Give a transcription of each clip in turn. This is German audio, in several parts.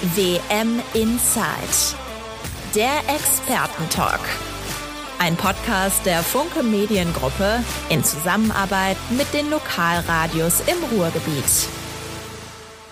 WM Inside. Der Expertentalk. Ein Podcast der Funke Mediengruppe in Zusammenarbeit mit den Lokalradios im Ruhrgebiet.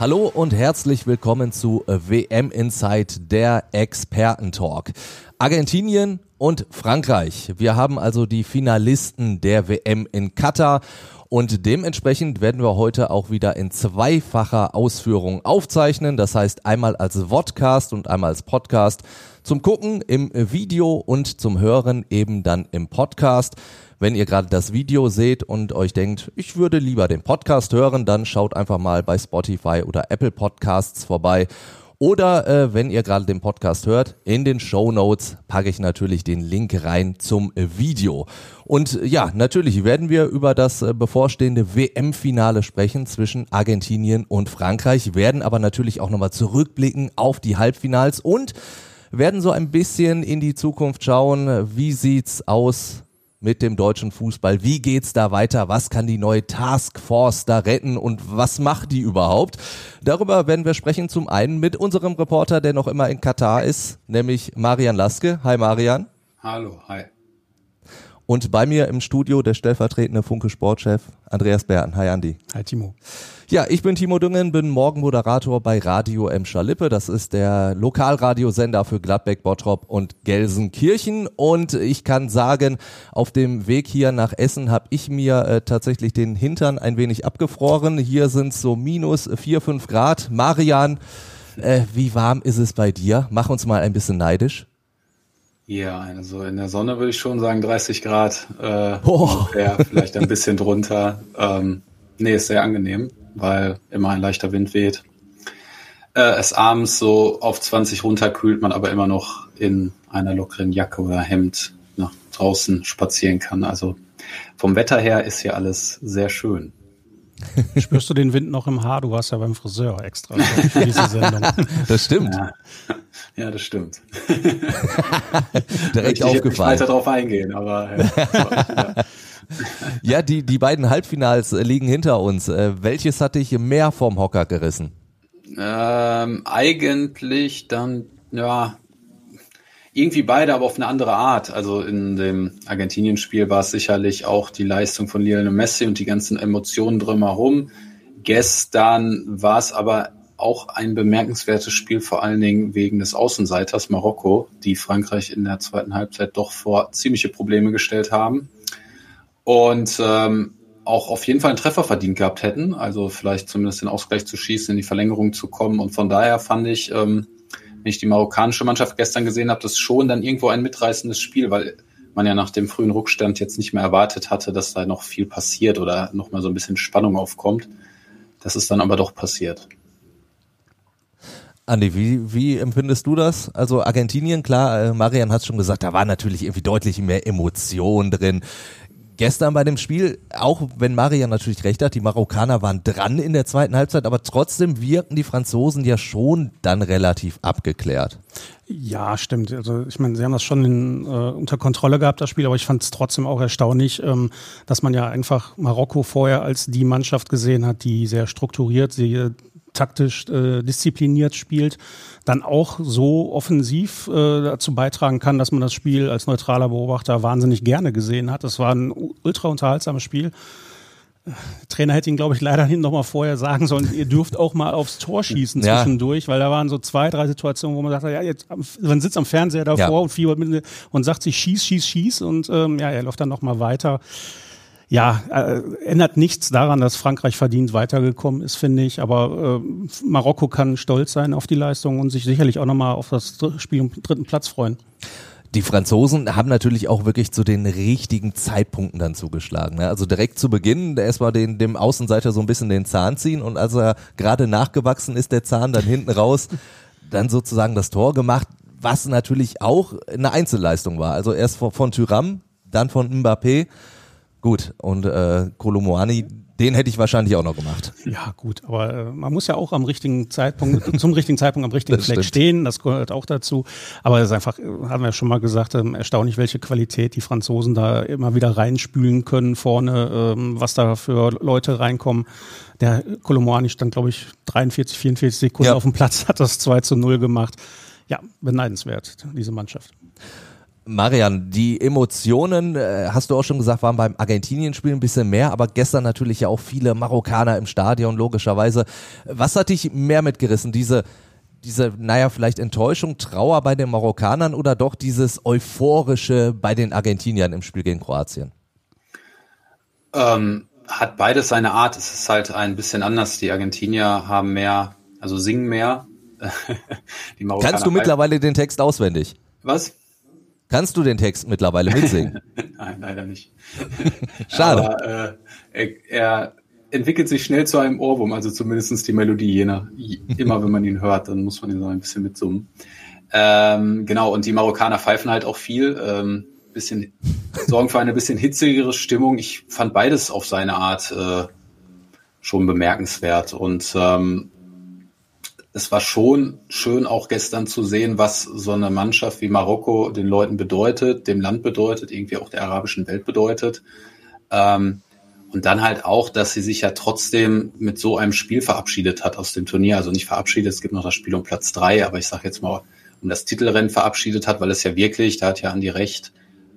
Hallo und herzlich willkommen zu WM Inside, der Expertentalk. Argentinien und Frankreich. Wir haben also die Finalisten der WM in Katar und dementsprechend werden wir heute auch wieder in zweifacher Ausführung aufzeichnen. Das heißt einmal als Vodcast und einmal als Podcast. Zum Gucken im Video und zum Hören eben dann im Podcast. Wenn ihr gerade das Video seht und euch denkt, ich würde lieber den Podcast hören, dann schaut einfach mal bei Spotify oder Apple Podcasts vorbei oder äh, wenn ihr gerade den Podcast hört, in den Show Notes packe ich natürlich den Link rein zum Video. Und äh, ja, natürlich werden wir über das äh, bevorstehende WM-Finale sprechen zwischen Argentinien und Frankreich, werden aber natürlich auch nochmal zurückblicken auf die Halbfinals und werden so ein bisschen in die Zukunft schauen. Wie sieht's aus mit dem deutschen Fußball? Wie geht's da weiter? Was kann die neue Taskforce da retten und was macht die überhaupt? Darüber werden wir sprechen zum einen mit unserem Reporter, der noch immer in Katar ist, nämlich Marian Laske. Hi Marian. Hallo, hi. Und bei mir im Studio der stellvertretende Funke Sportchef Andreas Berten. Hi Andi. Hi Timo. Ja, ich bin Timo Düngen, bin Morgenmoderator bei Radio M. Schalippe. Das ist der Lokalradiosender für Gladbeck, Bottrop und Gelsenkirchen. Und ich kann sagen, auf dem Weg hier nach Essen habe ich mir äh, tatsächlich den Hintern ein wenig abgefroren. Hier sind so minus vier, fünf Grad. Marian, äh, wie warm ist es bei dir? Mach uns mal ein bisschen neidisch. Ja, also in der Sonne würde ich schon sagen 30 Grad. Äh, oh. vielleicht ein bisschen drunter. Ähm, nee, ist sehr angenehm, weil immer ein leichter Wind weht. Äh, es abends so auf 20 runterkühlt, man aber immer noch in einer lockeren Jacke oder Hemd nach draußen spazieren kann. Also vom Wetter her ist hier alles sehr schön. Spürst du den Wind noch im Haar? Du warst ja beim Friseur extra für diese Sendung. Das stimmt. Ja, ja das stimmt. Direkt ich aufgefallen. Ich weiter drauf eingehen, aber ja. ja, die, die beiden Halbfinals liegen hinter uns. Äh, welches hat dich mehr vom Hocker gerissen? Ähm, eigentlich dann, ja, irgendwie beide, aber auf eine andere Art. Also in dem Argentinien-Spiel war es sicherlich auch die Leistung von Lionel Messi und die ganzen Emotionen drumherum. Gestern war es aber auch ein bemerkenswertes Spiel, vor allen Dingen wegen des Außenseiters Marokko, die Frankreich in der zweiten Halbzeit doch vor ziemliche Probleme gestellt haben. Und ähm, auch auf jeden Fall einen Treffer verdient gehabt hätten, also vielleicht zumindest den Ausgleich zu schießen, in die Verlängerung zu kommen. Und von daher fand ich, ähm, wenn ich die marokkanische Mannschaft gestern gesehen habe, das schon dann irgendwo ein mitreißendes Spiel, weil man ja nach dem frühen Rückstand jetzt nicht mehr erwartet hatte, dass da noch viel passiert oder noch mal so ein bisschen Spannung aufkommt. Das ist dann aber doch passiert. Andi, wie, wie empfindest du das? Also Argentinien, klar, äh, Marian hat schon gesagt, da war natürlich irgendwie deutlich mehr Emotion drin gestern bei dem Spiel, auch wenn Maria natürlich recht hat, die Marokkaner waren dran in der zweiten Halbzeit, aber trotzdem wirken die Franzosen ja schon dann relativ abgeklärt. Ja, stimmt. Also ich meine, sie haben das schon in, äh, unter Kontrolle gehabt, das Spiel, aber ich fand es trotzdem auch erstaunlich, ähm, dass man ja einfach Marokko vorher als die Mannschaft gesehen hat, die sehr strukturiert, sehr taktisch äh, diszipliniert spielt, dann auch so offensiv äh, dazu beitragen kann, dass man das Spiel als neutraler Beobachter wahnsinnig gerne gesehen hat. Das war ein ultra unterhaltsames Spiel. Der Trainer hätte ihn, glaube ich, leider noch mal vorher sagen sollen, ihr dürft auch mal aufs Tor schießen ja. zwischendurch, weil da waren so zwei, drei Situationen, wo man sagt, ja, jetzt, man sitzt am Fernseher davor ja. und fiebert mit und sagt sich, schieß, schieß, schieß und ähm, ja, er läuft dann noch mal weiter ja, äh, ändert nichts daran, dass Frankreich verdient weitergekommen ist, finde ich. Aber äh, Marokko kann stolz sein auf die Leistung und sich sicherlich auch nochmal auf das Spiel um dritten Platz freuen. Die Franzosen haben natürlich auch wirklich zu den richtigen Zeitpunkten dann zugeschlagen. Ne? Also direkt zu Beginn erstmal den, dem Außenseiter so ein bisschen den Zahn ziehen und als er gerade nachgewachsen ist, der Zahn dann hinten raus, dann sozusagen das Tor gemacht, was natürlich auch eine Einzelleistung war. Also erst von, von Tyram, dann von Mbappé Gut, und äh, Kolomoani, Den hätte ich wahrscheinlich auch noch gemacht. Ja, gut, aber äh, man muss ja auch am richtigen Zeitpunkt, zum richtigen Zeitpunkt am richtigen das Fleck stimmt. stehen. Das gehört auch dazu. Aber es ist einfach, äh, haben wir schon mal gesagt, ähm, erstaunlich, welche Qualität die Franzosen da immer wieder reinspülen können vorne, ähm, was da für Leute reinkommen. Der Kolomani stand, glaube ich, 43, 44 Sekunden ja. auf dem Platz, hat das 2 zu 0 gemacht. Ja, beneidenswert, diese Mannschaft. Marian, die Emotionen, äh, hast du auch schon gesagt, waren beim Argentinien-Spiel ein bisschen mehr, aber gestern natürlich ja auch viele Marokkaner im Stadion, logischerweise. Was hat dich mehr mitgerissen? Diese, diese, naja, vielleicht Enttäuschung, Trauer bei den Marokkanern oder doch dieses Euphorische bei den Argentiniern im Spiel gegen Kroatien? Ähm, hat beides seine Art. Es ist halt ein bisschen anders. Die Argentinier haben mehr, also singen mehr. Kannst du mittlerweile den Text auswendig? Was? Kannst du den Text mittlerweile mitsingen? Nein, leider nicht. Schade. Aber, äh, er, er, entwickelt sich schnell zu einem Ohrwurm, also zumindest die Melodie, jener, immer wenn man ihn hört, dann muss man ihn so ein bisschen mitsummen. Ähm, genau, und die Marokkaner pfeifen halt auch viel, ähm, bisschen, sorgen für eine bisschen hitzigere Stimmung. Ich fand beides auf seine Art äh, schon bemerkenswert und ähm, es war schon schön auch gestern zu sehen, was so eine Mannschaft wie Marokko den Leuten bedeutet, dem Land bedeutet, irgendwie auch der arabischen Welt bedeutet. Ähm, und dann halt auch, dass sie sich ja trotzdem mit so einem Spiel verabschiedet hat aus dem Turnier. Also nicht verabschiedet, es gibt noch das Spiel um Platz drei, aber ich sage jetzt mal, um das Titelrennen verabschiedet hat, weil es ja wirklich, da hat ja Andi recht,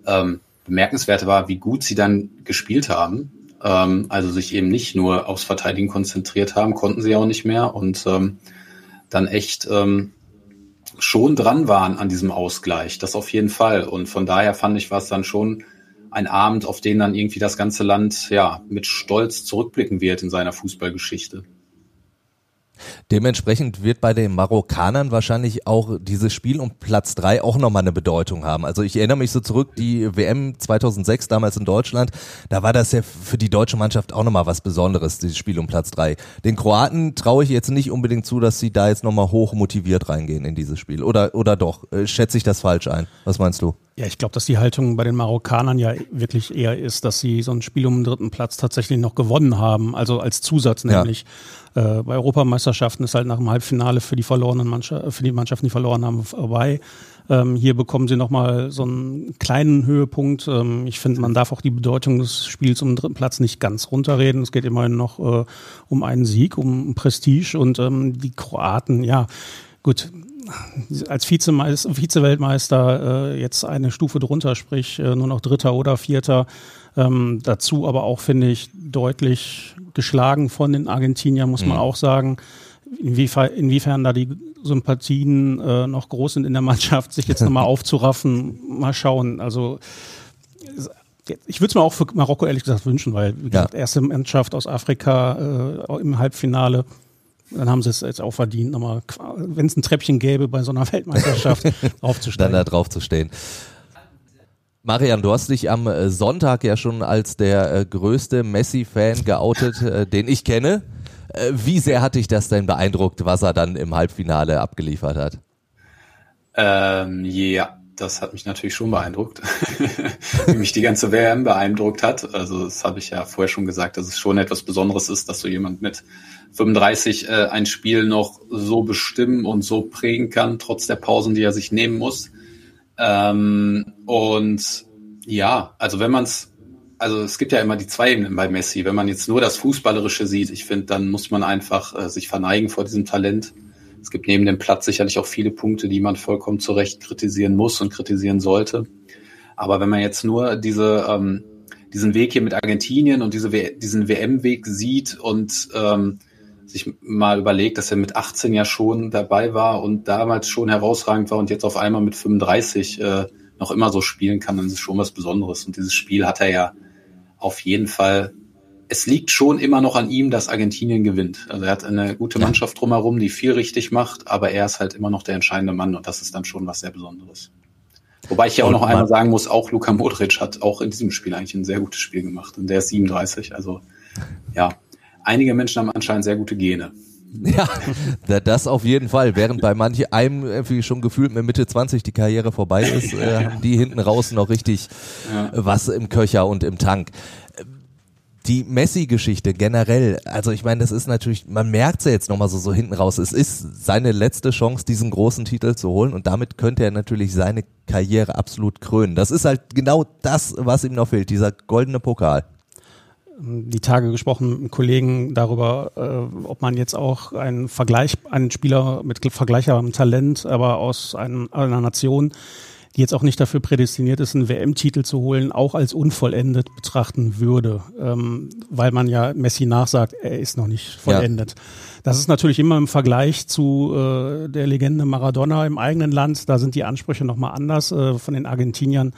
ähm, bemerkenswert war, wie gut sie dann gespielt haben. Ähm, also sich eben nicht nur aufs Verteidigen konzentriert haben, konnten sie auch nicht mehr. Und ähm, dann echt ähm, schon dran waren an diesem Ausgleich. Das auf jeden Fall. Und von daher fand ich, war es dann schon ein Abend, auf den dann irgendwie das ganze Land ja mit Stolz zurückblicken wird in seiner Fußballgeschichte. Dementsprechend wird bei den Marokkanern wahrscheinlich auch dieses Spiel um Platz drei auch nochmal eine Bedeutung haben. Also ich erinnere mich so zurück, die WM 2006 damals in Deutschland, da war das ja für die deutsche Mannschaft auch nochmal was Besonderes, dieses Spiel um Platz drei. Den Kroaten traue ich jetzt nicht unbedingt zu, dass sie da jetzt nochmal hoch motiviert reingehen in dieses Spiel. Oder, oder doch? Äh, schätze ich das falsch ein? Was meinst du? Ja, ich glaube, dass die Haltung bei den Marokkanern ja wirklich eher ist, dass sie so ein Spiel um den dritten Platz tatsächlich noch gewonnen haben, also als Zusatz nämlich. Ja. Äh, bei Europameisterschaften ist halt nach dem Halbfinale für die verlorenen Mannschaften, für die Mannschaften, die verloren haben, vorbei. Ähm, hier bekommen sie nochmal so einen kleinen Höhepunkt. Ähm, ich finde, man darf auch die Bedeutung des Spiels um den dritten Platz nicht ganz runterreden. Es geht immerhin noch äh, um einen Sieg, um Prestige und ähm, die Kroaten, ja, gut, als Vize-Weltmeister äh, jetzt eine Stufe drunter, sprich äh, nur noch Dritter oder Vierter. Ähm, dazu aber auch, finde ich, deutlich geschlagen von den Argentiniern, muss man mhm. auch sagen. Inwiefern, inwiefern da die Sympathien äh, noch groß sind in der Mannschaft, sich jetzt nochmal aufzuraffen, mal schauen. Also ich würde es mir auch für Marokko ehrlich gesagt wünschen, weil wie gesagt, ja. erste Mannschaft aus Afrika äh, im Halbfinale dann haben sie es jetzt auch verdient, nochmal, wenn es ein Treppchen gäbe bei so einer Weltmeisterschaft, draufzustehen. Dann da drauf zu stehen. Marian, du hast dich am äh, Sonntag ja schon als der äh, größte Messi-Fan geoutet, äh, den ich kenne. Wie sehr hat dich das denn beeindruckt, was er dann im Halbfinale abgeliefert hat? Ähm, ja, das hat mich natürlich schon beeindruckt, wie mich die ganze WM beeindruckt hat. Also das habe ich ja vorher schon gesagt, dass es schon etwas Besonderes ist, dass so jemand mit 35 äh, ein Spiel noch so bestimmen und so prägen kann, trotz der Pausen, die er sich nehmen muss. Ähm, und ja, also wenn man es, also es gibt ja immer die zwei Ebenen bei Messi. Wenn man jetzt nur das Fußballerische sieht, ich finde, dann muss man einfach äh, sich verneigen vor diesem Talent es gibt neben dem Platz sicherlich auch viele Punkte, die man vollkommen zu Recht kritisieren muss und kritisieren sollte. Aber wenn man jetzt nur diese, ähm, diesen Weg hier mit Argentinien und diese, diesen WM-Weg sieht und ähm, sich mal überlegt, dass er mit 18 ja schon dabei war und damals schon herausragend war und jetzt auf einmal mit 35 äh, noch immer so spielen kann, dann ist es schon was Besonderes. Und dieses Spiel hat er ja auf jeden Fall es liegt schon immer noch an ihm, dass Argentinien gewinnt. Also er hat eine gute Mannschaft drumherum, die viel richtig macht, aber er ist halt immer noch der entscheidende Mann und das ist dann schon was sehr Besonderes. Wobei ich ja auch noch einmal sagen muss, auch Luka Modric hat auch in diesem Spiel eigentlich ein sehr gutes Spiel gemacht und der ist 37. Also ja, einige Menschen haben anscheinend sehr gute Gene. Ja, das auf jeden Fall. Während bei manchen einem irgendwie schon gefühlt mit Mitte 20 die Karriere vorbei ist, äh, haben die hinten raus noch richtig ja. was im Köcher und im Tank die Messi-Geschichte generell, also ich meine, das ist natürlich, man merkt es ja jetzt nochmal so, so hinten raus, es ist seine letzte Chance, diesen großen Titel zu holen und damit könnte er natürlich seine Karriere absolut krönen. Das ist halt genau das, was ihm noch fehlt, dieser goldene Pokal die Tage gesprochen mit einem Kollegen darüber, äh, ob man jetzt auch einen Vergleich, einen Spieler mit vergleichbarem Talent, aber aus einem, einer Nation, die jetzt auch nicht dafür prädestiniert ist, einen WM-Titel zu holen, auch als unvollendet betrachten würde, ähm, weil man ja Messi nachsagt, er ist noch nicht vollendet. Ja. Das ist natürlich immer im Vergleich zu äh, der Legende Maradona im eigenen Land, da sind die Ansprüche nochmal anders äh, von den Argentiniern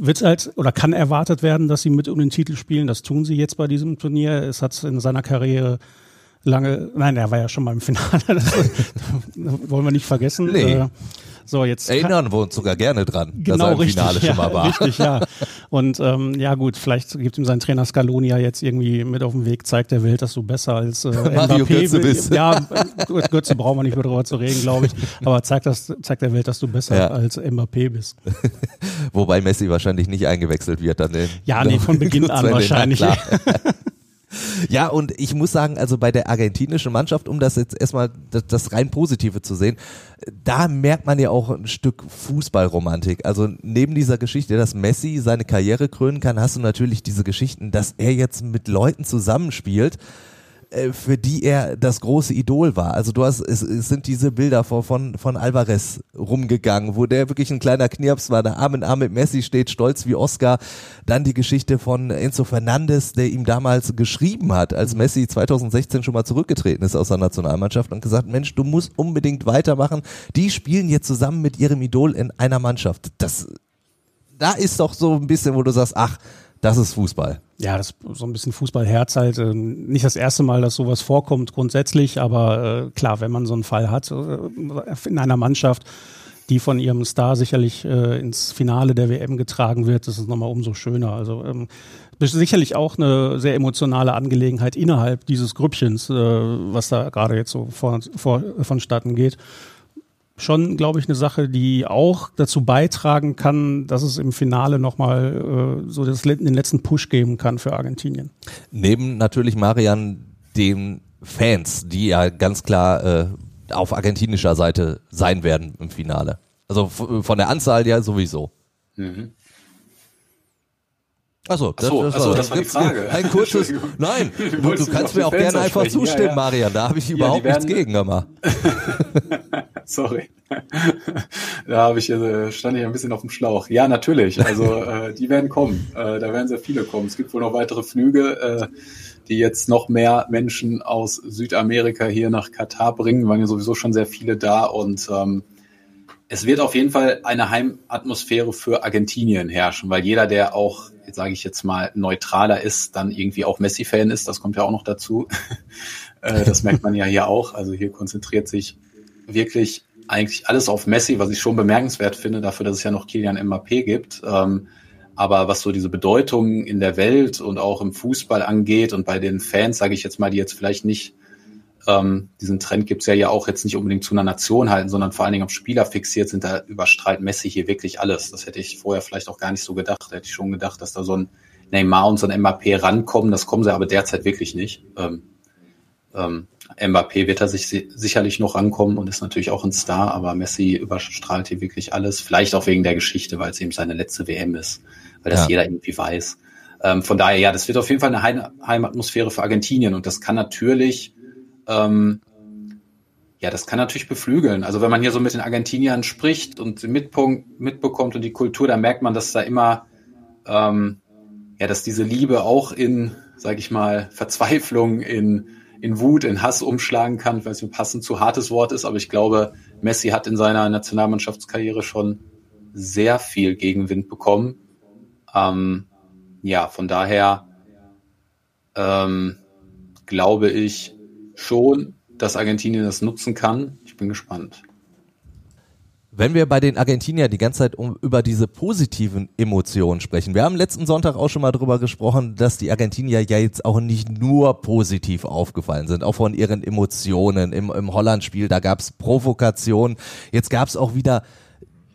wird halt oder kann erwartet werden, dass sie mit um den Titel spielen. Das tun sie jetzt bei diesem Turnier. Es hat in seiner Karriere lange, nein, er war ja schon mal im Finale. Das, wollen wir nicht vergessen. Nee. Äh, so, jetzt Erinnern wir uns sogar gerne dran, genau, dass er im richtig, Finale ja, schon mal war. Richtig, ja. Und ähm, ja gut, vielleicht gibt ihm sein Trainer Scaloni ja jetzt irgendwie mit auf den Weg, zeigt der Welt, dass du besser als äh, Mario Mbappé Götze bist. Ja, Götze brauchen wir nicht mehr darüber zu reden, glaube ich. Aber zeigt, das, zeigt der Welt, dass du besser ja. als Mbappé bist. Wobei Messi wahrscheinlich nicht eingewechselt wird dann. Den, ja, nee, von Beginn an wahrscheinlich. Ja, und ich muss sagen, also bei der argentinischen Mannschaft, um das jetzt erstmal das, das rein Positive zu sehen, da merkt man ja auch ein Stück Fußballromantik. Also neben dieser Geschichte, dass Messi seine Karriere krönen kann, hast du natürlich diese Geschichten, dass er jetzt mit Leuten zusammenspielt, für die er das große Idol war. Also du hast, es, es sind diese Bilder von, von, von Alvarez rumgegangen, wo der wirklich ein kleiner Knirps war, der Arm in Arm mit Messi steht, stolz wie Oscar. Dann die Geschichte von Enzo Fernandes, der ihm damals geschrieben hat, als Messi 2016 schon mal zurückgetreten ist aus der Nationalmannschaft und gesagt, Mensch, du musst unbedingt weitermachen. Die spielen jetzt zusammen mit ihrem Idol in einer Mannschaft. Das, da ist doch so ein bisschen, wo du sagst, ach, das ist Fußball. Ja, das ist so ein bisschen Fußballherz halt. Äh, nicht das erste Mal, dass sowas vorkommt grundsätzlich, aber äh, klar, wenn man so einen Fall hat äh, in einer Mannschaft, die von ihrem Star sicherlich ins Finale der WM getragen wird, das ist nochmal umso schöner. Also ähm, sicherlich auch eine sehr emotionale Angelegenheit innerhalb dieses Grüppchens, was da gerade jetzt so vor, vor, vonstatten geht schon, glaube ich, eine Sache, die auch dazu beitragen kann, dass es im Finale nochmal äh, so das, den letzten Push geben kann für Argentinien. Neben natürlich Marian den Fans, die ja ganz klar äh, auf argentinischer Seite sein werden im Finale. Also von der Anzahl ja sowieso. Mhm. Achso, das, so, das, achso, das war die Frage. Ein kurzes, nein, du, du kannst mir auch gerne einfach zustimmen, ja, ja. Marian, da habe ich überhaupt ja, nichts gegen, aber. Sorry. da habe ich, äh, stand ich ein bisschen auf dem Schlauch. Ja, natürlich. Also äh, die werden kommen. Äh, da werden sehr viele kommen. Es gibt wohl noch weitere Flüge, äh, die jetzt noch mehr Menschen aus Südamerika hier nach Katar bringen. Waren ja sowieso schon sehr viele da und ähm, es wird auf jeden Fall eine Heimatmosphäre für Argentinien herrschen, weil jeder, der auch, sage ich jetzt mal, neutraler ist, dann irgendwie auch Messi-Fan ist. Das kommt ja auch noch dazu. Äh, das merkt man ja hier auch. Also hier konzentriert sich wirklich eigentlich alles auf Messi, was ich schon bemerkenswert finde, dafür, dass es ja noch Kilian Mbappé gibt. Ähm, aber was so diese Bedeutung in der Welt und auch im Fußball angeht und bei den Fans, sage ich jetzt mal, die jetzt vielleicht nicht ähm, diesen Trend gibt's ja ja auch jetzt nicht unbedingt zu einer Nation halten, sondern vor allen Dingen auf Spieler fixiert sind, da überstrahlt Messi hier wirklich alles. Das hätte ich vorher vielleicht auch gar nicht so gedacht. Da hätte ich schon gedacht, dass da so ein Neymar und so ein Mbappé rankommen. Das kommen sie aber derzeit wirklich nicht. Ähm, ähm, Mbappé wird er sich sicherlich noch rankommen und ist natürlich auch ein Star, aber Messi überstrahlt hier wirklich alles. Vielleicht auch wegen der Geschichte, weil es eben seine letzte WM ist, weil das ja. jeder irgendwie weiß. Ähm, von daher, ja, das wird auf jeden Fall eine Heimatmosphäre für Argentinien und das kann natürlich, ähm, ja, das kann natürlich beflügeln. Also wenn man hier so mit den Argentiniern spricht und Mitpunkt mitbekommt und die Kultur, dann merkt man, dass da immer, ähm, ja, dass diese Liebe auch in, sag ich mal, Verzweiflung, in in Wut, in Hass umschlagen kann. Ich weiß nicht, ein zu hartes Wort ist, aber ich glaube, Messi hat in seiner Nationalmannschaftskarriere schon sehr viel Gegenwind bekommen. Ähm, ja, von daher ähm, glaube ich schon, dass Argentinien das nutzen kann. Ich bin gespannt. Wenn wir bei den Argentinier die ganze Zeit um, über diese positiven Emotionen sprechen, wir haben letzten Sonntag auch schon mal drüber gesprochen, dass die Argentinier ja jetzt auch nicht nur positiv aufgefallen sind, auch von ihren Emotionen. Im, im Holland-Spiel, da gab's Provokation, jetzt gab's auch wieder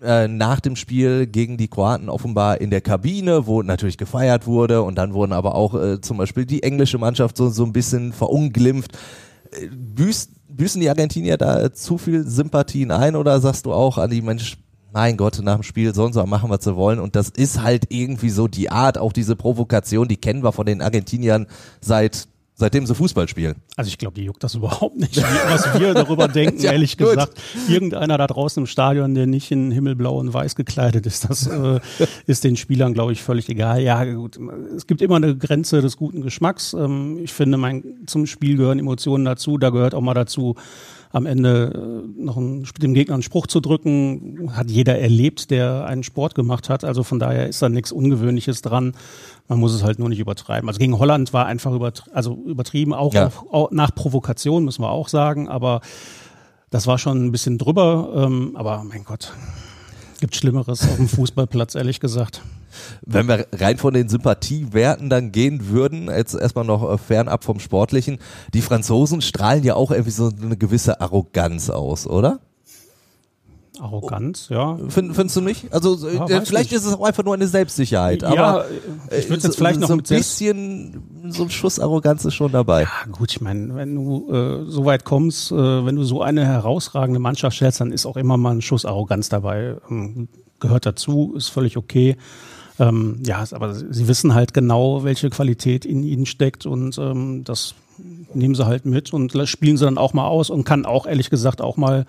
äh, nach dem Spiel gegen die Kroaten offenbar in der Kabine, wo natürlich gefeiert wurde und dann wurden aber auch äh, zum Beispiel die englische Mannschaft so, so ein bisschen verunglimpft. Büßt, büßen die Argentinier da zu viel Sympathien ein oder sagst du auch an die Mensch, mein Gott, nach dem Spiel sollen sie machen, was sie wollen. Und das ist halt irgendwie so die Art, auch diese Provokation, die kennen wir von den Argentiniern seit seitdem sie Fußball spielen. Also ich glaube, die juckt das überhaupt nicht, was wir darüber denken, ja, ehrlich gut. gesagt. Irgendeiner da draußen im Stadion, der nicht in himmelblau und weiß gekleidet ist, das äh, ist den Spielern, glaube ich, völlig egal. Ja, gut, es gibt immer eine Grenze des guten Geschmacks. Ähm, ich finde, mein, zum Spiel gehören Emotionen dazu. Da gehört auch mal dazu, am Ende äh, noch einen, dem Gegner einen Spruch zu drücken, hat jeder erlebt, der einen Sport gemacht hat. Also von daher ist da nichts Ungewöhnliches dran. Man muss es halt nur nicht übertreiben. Also gegen Holland war einfach übertri also übertrieben, auch, ja. auch, auch, nach Provokation, müssen wir auch sagen. Aber das war schon ein bisschen drüber. Ähm, aber mein Gott, gibt Schlimmeres auf dem Fußballplatz, ehrlich gesagt. Wenn wir rein von den Sympathiewerten dann gehen würden, jetzt erstmal noch äh, fernab vom Sportlichen, die Franzosen strahlen ja auch irgendwie so eine gewisse Arroganz aus, oder? Arroganz, ja. Find, findest du nicht? Also ja, äh, vielleicht nicht. ist es auch einfach nur eine Selbstsicherheit, aber ja, ich würde jetzt vielleicht noch so ein bisschen so ein Schuss Arroganz ist schon dabei. Ja, gut, ich meine, wenn du äh, so weit kommst, äh, wenn du so eine herausragende Mannschaft stellst, dann ist auch immer mal ein Schuss Arroganz dabei. Ähm, gehört dazu, ist völlig okay. Ähm, ja, aber sie wissen halt genau, welche Qualität in ihnen steckt und ähm, das nehmen sie halt mit und spielen sie dann auch mal aus und kann auch ehrlich gesagt auch mal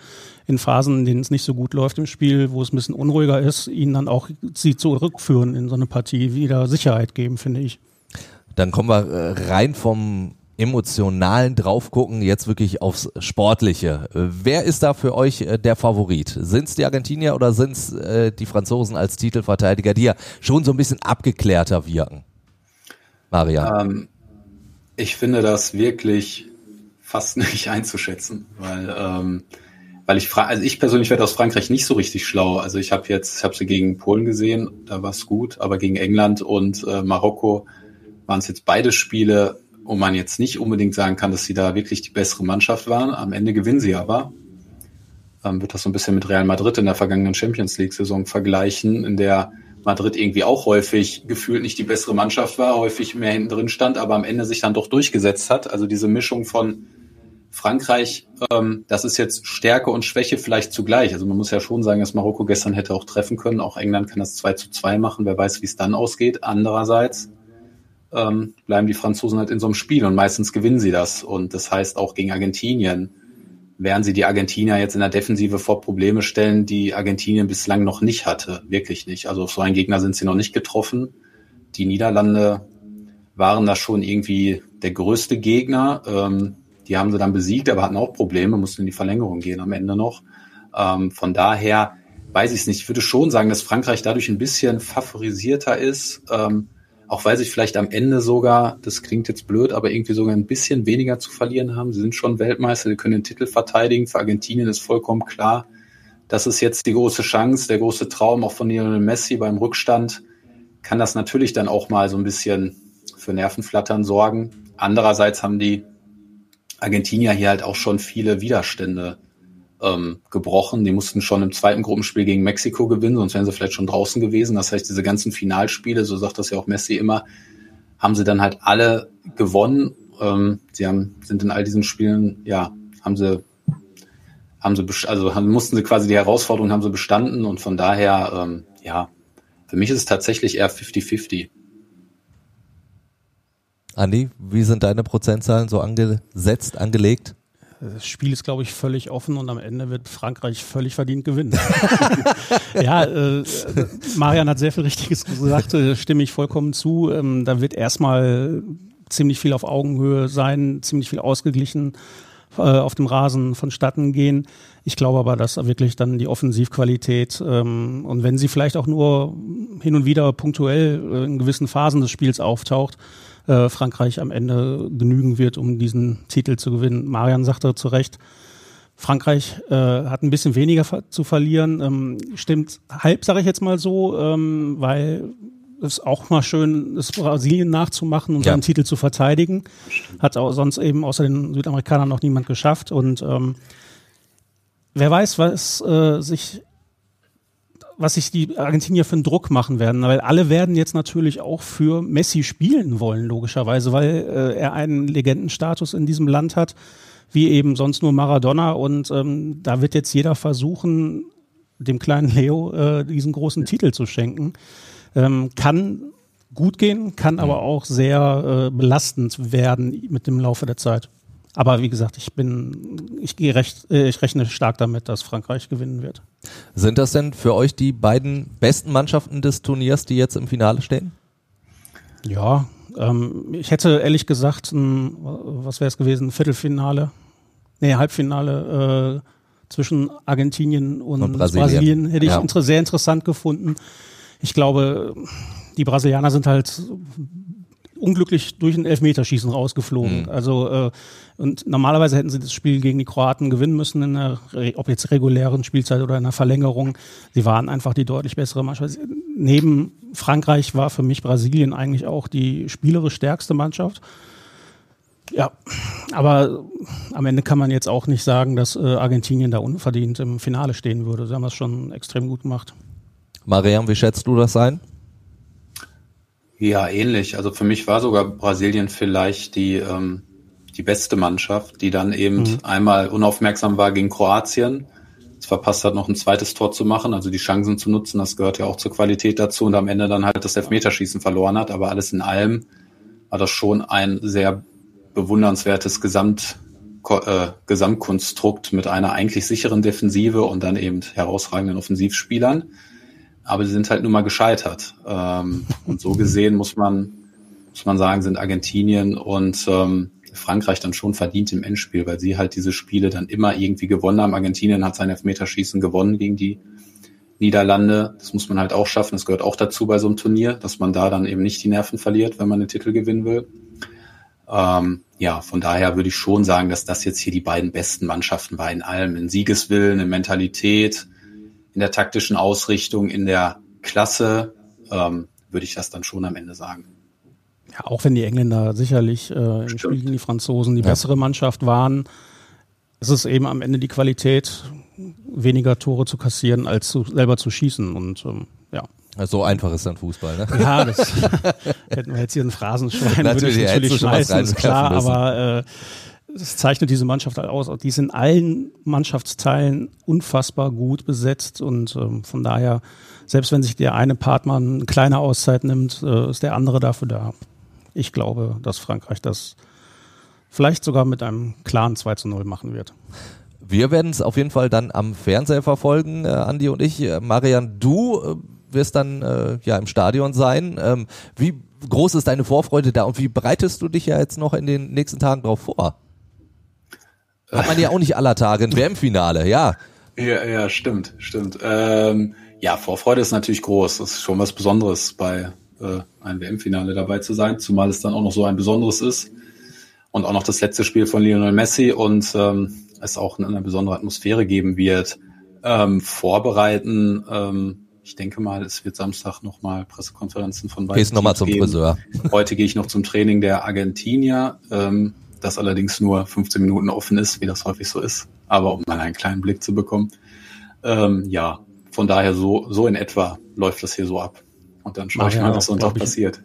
in Phasen, in denen es nicht so gut läuft im Spiel, wo es ein bisschen unruhiger ist, ihnen dann auch sie zurückführen in so eine Partie, wieder Sicherheit geben, finde ich. Dann kommen wir äh, rein vom emotionalen draufgucken, jetzt wirklich aufs Sportliche. Wer ist da für euch äh, der Favorit? Sind es die Argentinier oder sind es äh, die Franzosen als Titelverteidiger, die ja schon so ein bisschen abgeklärter wirken? Maria. Ähm, ich finde das wirklich fast nicht einzuschätzen, weil ähm, weil ich also ich persönlich werde aus Frankreich nicht so richtig schlau. Also ich habe jetzt, ich habe sie gegen Polen gesehen, da war es gut, aber gegen England und äh, Marokko waren es jetzt beide Spiele wo man jetzt nicht unbedingt sagen kann, dass sie da wirklich die bessere Mannschaft waren. Am Ende gewinnen sie aber. Ähm, wird das so ein bisschen mit Real Madrid in der vergangenen Champions League-Saison vergleichen, in der Madrid irgendwie auch häufig gefühlt nicht die bessere Mannschaft war, häufig mehr hinten drin stand, aber am Ende sich dann doch durchgesetzt hat. Also diese Mischung von Frankreich, ähm, das ist jetzt Stärke und Schwäche vielleicht zugleich. Also man muss ja schon sagen, dass Marokko gestern hätte auch treffen können. Auch England kann das 2 zu 2 machen. Wer weiß, wie es dann ausgeht. Andererseits ähm, bleiben die Franzosen halt in so einem Spiel und meistens gewinnen sie das. Und das heißt auch gegen Argentinien werden sie die Argentinier jetzt in der Defensive vor Probleme stellen, die Argentinien bislang noch nicht hatte. Wirklich nicht. Also auf so einen Gegner sind sie noch nicht getroffen. Die Niederlande waren da schon irgendwie der größte Gegner. Ähm, die haben sie dann besiegt, aber hatten auch Probleme, mussten in die Verlängerung gehen am Ende noch. Ähm, von daher weiß ich es nicht. Ich würde schon sagen, dass Frankreich dadurch ein bisschen favorisierter ist. Ähm, auch weil sie vielleicht am Ende sogar, das klingt jetzt blöd, aber irgendwie sogar ein bisschen weniger zu verlieren haben. Sie sind schon Weltmeister, sie können den Titel verteidigen. Für Argentinien ist vollkommen klar, das ist jetzt die große Chance, der große Traum auch von Lionel Messi beim Rückstand. Kann das natürlich dann auch mal so ein bisschen für Nervenflattern sorgen. Andererseits haben die Argentinier hier halt auch schon viele Widerstände ähm, gebrochen. Die mussten schon im zweiten Gruppenspiel gegen Mexiko gewinnen, sonst wären sie vielleicht schon draußen gewesen. Das heißt, diese ganzen Finalspiele, so sagt das ja auch Messi immer, haben sie dann halt alle gewonnen. Ähm, sie haben, sind in all diesen Spielen, ja, haben sie, haben sie, also haben, mussten sie quasi die Herausforderung haben sie bestanden und von daher, ähm, ja, für mich ist es tatsächlich eher 50-50. Andi, wie sind deine Prozentzahlen so angesetzt, angelegt? Das Spiel ist, glaube ich, völlig offen und am Ende wird Frankreich völlig verdient gewinnen. ja, äh, Marian hat sehr viel Richtiges gesagt, äh, stimme ich vollkommen zu. Ähm, da wird erstmal ziemlich viel auf Augenhöhe sein, ziemlich viel ausgeglichen äh, auf dem Rasen vonstatten gehen. Ich glaube aber, dass wirklich dann die Offensivqualität ähm, und wenn sie vielleicht auch nur hin und wieder punktuell äh, in gewissen Phasen des Spiels auftaucht, äh, Frankreich am Ende genügen wird, um diesen Titel zu gewinnen. Marian sagte zu Recht, Frankreich äh, hat ein bisschen weniger zu verlieren. Ähm, stimmt halb, sage ich jetzt mal so, ähm, weil es auch mal schön ist, Brasilien nachzumachen und ja. seinen Titel zu verteidigen. Hat auch sonst eben außer den Südamerikanern noch niemand geschafft. Und ähm, wer weiß, was äh, sich was sich die Argentinier für einen Druck machen werden, weil alle werden jetzt natürlich auch für Messi spielen wollen, logischerweise, weil äh, er einen Legendenstatus in diesem Land hat, wie eben sonst nur Maradona. Und ähm, da wird jetzt jeder versuchen, dem kleinen Leo äh, diesen großen Titel zu schenken. Ähm, kann gut gehen, kann aber auch sehr äh, belastend werden mit dem Laufe der Zeit. Aber wie gesagt, ich bin, ich gehe recht, äh, ich rechne stark damit, dass Frankreich gewinnen wird. Sind das denn für euch die beiden besten Mannschaften des Turniers, die jetzt im Finale stehen? Ja, ähm, ich hätte ehrlich gesagt, ein, was wäre es gewesen, Viertelfinale, nee, Halbfinale äh, zwischen Argentinien und, und Brasilien. Brasilien. hätte ich ja. inter sehr interessant gefunden. Ich glaube, die Brasilianer sind halt unglücklich durch ein Elfmeterschießen rausgeflogen. Mhm. Also äh, und normalerweise hätten sie das Spiel gegen die Kroaten gewinnen müssen, in der, ob jetzt regulären Spielzeit oder in der Verlängerung. Sie waren einfach die deutlich bessere Mannschaft. Neben Frankreich war für mich Brasilien eigentlich auch die spielerisch stärkste Mannschaft. Ja, aber am Ende kann man jetzt auch nicht sagen, dass äh, Argentinien da unverdient im Finale stehen würde. Sie haben das schon extrem gut gemacht. Mariam, wie schätzt du das ein? Ja, ähnlich. Also für mich war sogar Brasilien vielleicht die, ähm, die beste Mannschaft, die dann eben mhm. einmal unaufmerksam war gegen Kroatien, es verpasst hat, noch ein zweites Tor zu machen, also die Chancen zu nutzen, das gehört ja auch zur Qualität dazu und am Ende dann halt das Elfmeterschießen verloren hat. Aber alles in allem war das schon ein sehr bewundernswertes Gesamt, äh, Gesamtkonstrukt mit einer eigentlich sicheren Defensive und dann eben herausragenden Offensivspielern aber sie sind halt nun mal gescheitert. Ähm, und so gesehen muss man, muss man sagen, sind Argentinien und ähm, Frankreich dann schon verdient im Endspiel, weil sie halt diese Spiele dann immer irgendwie gewonnen haben. Argentinien hat sein Elfmeterschießen gewonnen gegen die Niederlande. Das muss man halt auch schaffen. Das gehört auch dazu bei so einem Turnier, dass man da dann eben nicht die Nerven verliert, wenn man den Titel gewinnen will. Ähm, ja, von daher würde ich schon sagen, dass das jetzt hier die beiden besten Mannschaften war in allem, in Siegeswillen, in Mentalität, in der taktischen Ausrichtung, in der Klasse, ähm, würde ich das dann schon am Ende sagen. Ja, auch wenn die Engländer sicherlich äh, im Spiel gegen die Franzosen die ja. bessere Mannschaft waren, ist es eben am Ende die Qualität, weniger Tore zu kassieren, als zu, selber zu schießen. Und ähm, ja. So einfach ist dann Fußball, ne? Ja, das hätten wir jetzt hier einen Phrasenschwein, natürlich, würde ich natürlich schmeißen, ist klar, aber äh, das zeichnet diese Mannschaft halt aus. Die sind in allen Mannschaftsteilen unfassbar gut besetzt und ähm, von daher, selbst wenn sich der eine Part mal eine kleine Auszeit nimmt, äh, ist der andere dafür da. Ich glaube, dass Frankreich das vielleicht sogar mit einem klaren 2 zu 0 machen wird. Wir werden es auf jeden Fall dann am Fernseher verfolgen, äh, Andi und ich. Äh, Marian, du äh, wirst dann äh, ja im Stadion sein. Ähm, wie groß ist deine Vorfreude da und wie bereitest du dich ja jetzt noch in den nächsten Tagen darauf vor? Hat man ja auch nicht aller Tage ein WM-Finale, ja. Ja, ja, stimmt, stimmt. Ähm, ja, Vorfreude ist natürlich groß. Das ist schon was Besonderes, bei äh, einem WM-Finale dabei zu sein, zumal es dann auch noch so ein besonderes ist. Und auch noch das letzte Spiel von Lionel Messi und ähm, es auch eine, eine besondere Atmosphäre geben wird. Ähm, vorbereiten, ähm, ich denke mal, es wird Samstag nochmal Pressekonferenzen von beiden Gehst nochmal zum geben. Friseur. Heute gehe ich noch zum Training der Argentinier. Ähm, das allerdings nur 15 Minuten offen ist, wie das häufig so ist, aber um mal einen kleinen Blick zu bekommen. Ähm, ja, von daher so, so in etwa läuft das hier so ab. Und dann schaue ich mal, was Sonntag passiert.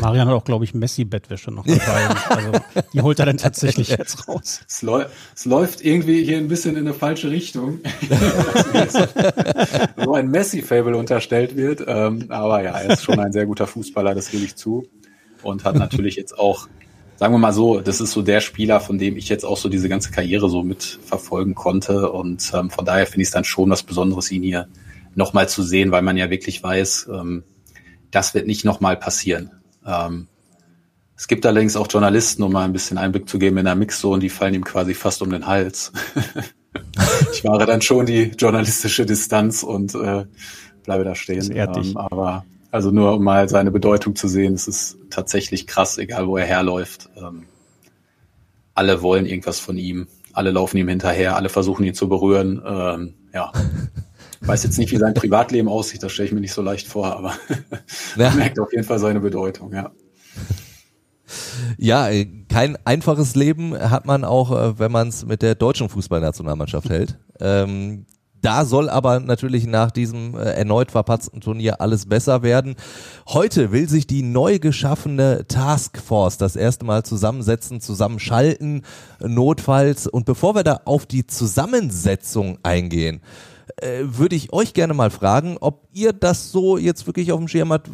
Marian hat auch, glaube ich, Messi-Bettwäsche noch dabei. also, die holt er dann tatsächlich jetzt raus. Es, läu es, läuft irgendwie hier ein bisschen in eine falsche Richtung. so ein Messi-Fable unterstellt wird. Ähm, aber ja, er ist schon ein sehr guter Fußballer, das gebe ich zu. Und hat natürlich jetzt auch sagen wir mal so, das ist so der Spieler, von dem ich jetzt auch so diese ganze Karriere so mitverfolgen konnte. Und ähm, von daher finde ich es dann schon was Besonderes, ihn hier nochmal zu sehen, weil man ja wirklich weiß, ähm, das wird nicht nochmal passieren. Ähm, es gibt allerdings auch Journalisten, um mal ein bisschen Einblick zu geben in der Mixzone, die fallen ihm quasi fast um den Hals. ich wahre dann schon die journalistische Distanz und äh, bleibe da stehen. Ähm, aber also nur um mal seine Bedeutung zu sehen, es ist tatsächlich krass, egal wo er herläuft. Ähm, alle wollen irgendwas von ihm, alle laufen ihm hinterher, alle versuchen ihn zu berühren. Ähm, ja. Ich weiß jetzt nicht, wie sein Privatleben aussieht, das stelle ich mir nicht so leicht vor, aber ja. merkt auf jeden Fall seine Bedeutung, ja. Ja, kein einfaches Leben hat man auch, äh, wenn man es mit der deutschen Fußballnationalmannschaft hält. Ähm, Da soll aber natürlich nach diesem äh, erneut verpatzten Turnier alles besser werden. Heute will sich die neu geschaffene Taskforce das erste Mal zusammensetzen, zusammenschalten, notfalls. Und bevor wir da auf die Zusammensetzung eingehen, äh, würde ich euch gerne mal fragen, ob ihr das so jetzt wirklich auf dem Schirm habt.